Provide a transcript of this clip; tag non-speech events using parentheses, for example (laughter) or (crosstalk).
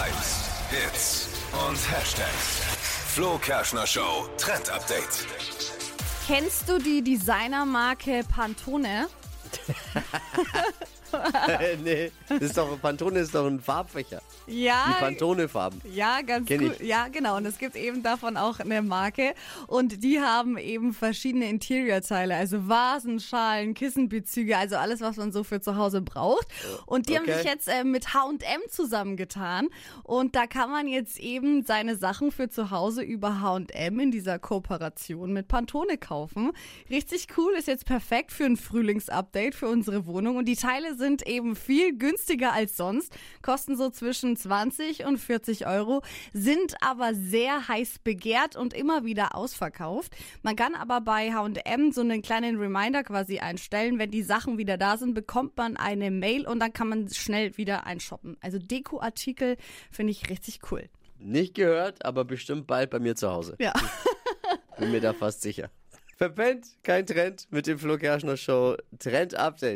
Hypes, Hits und Hashtags. Flo Kerschner Show Trend Update. Kennst du die Designermarke Pantone? (laughs) (laughs) nee, das ist doch, Pantone ist doch ein Farbfächer. Ja. Die Pantone-Farben. Ja, ganz Kenn gut. ich. Ja, genau. Und es gibt eben davon auch eine Marke. Und die haben eben verschiedene Interior-Teile, also Vasen, Schalen, Kissenbezüge, also alles, was man so für zu Hause braucht. Und die haben Okay. sich jetzt äh, mit H&M zusammengetan. Und da kann man jetzt eben seine Sachen für zu Hause über H&M in dieser Kooperation mit Pantone kaufen. Richtig cool, ist jetzt perfekt für ein Frühlingsupdate für unsere Wohnung. Und die Teile sind eben viel günstiger als sonst, kosten so zwischen 20 und 40 Euro, sind aber sehr heiß begehrt und immer wieder ausverkauft. Man kann aber bei H&M so einen kleinen Reminder quasi einstellen. Wenn die Sachen wieder da sind, bekommt man eine Mail und dann kann man schnell wieder einshoppen. Also Dekoartikel finde ich richtig cool. Nicht gehört, aber bestimmt bald bei mir zu Hause. Ja. (laughs) Bin mir da fast sicher. Verpennt, kein Trend mit dem Flo Kerschner Show Trend Update.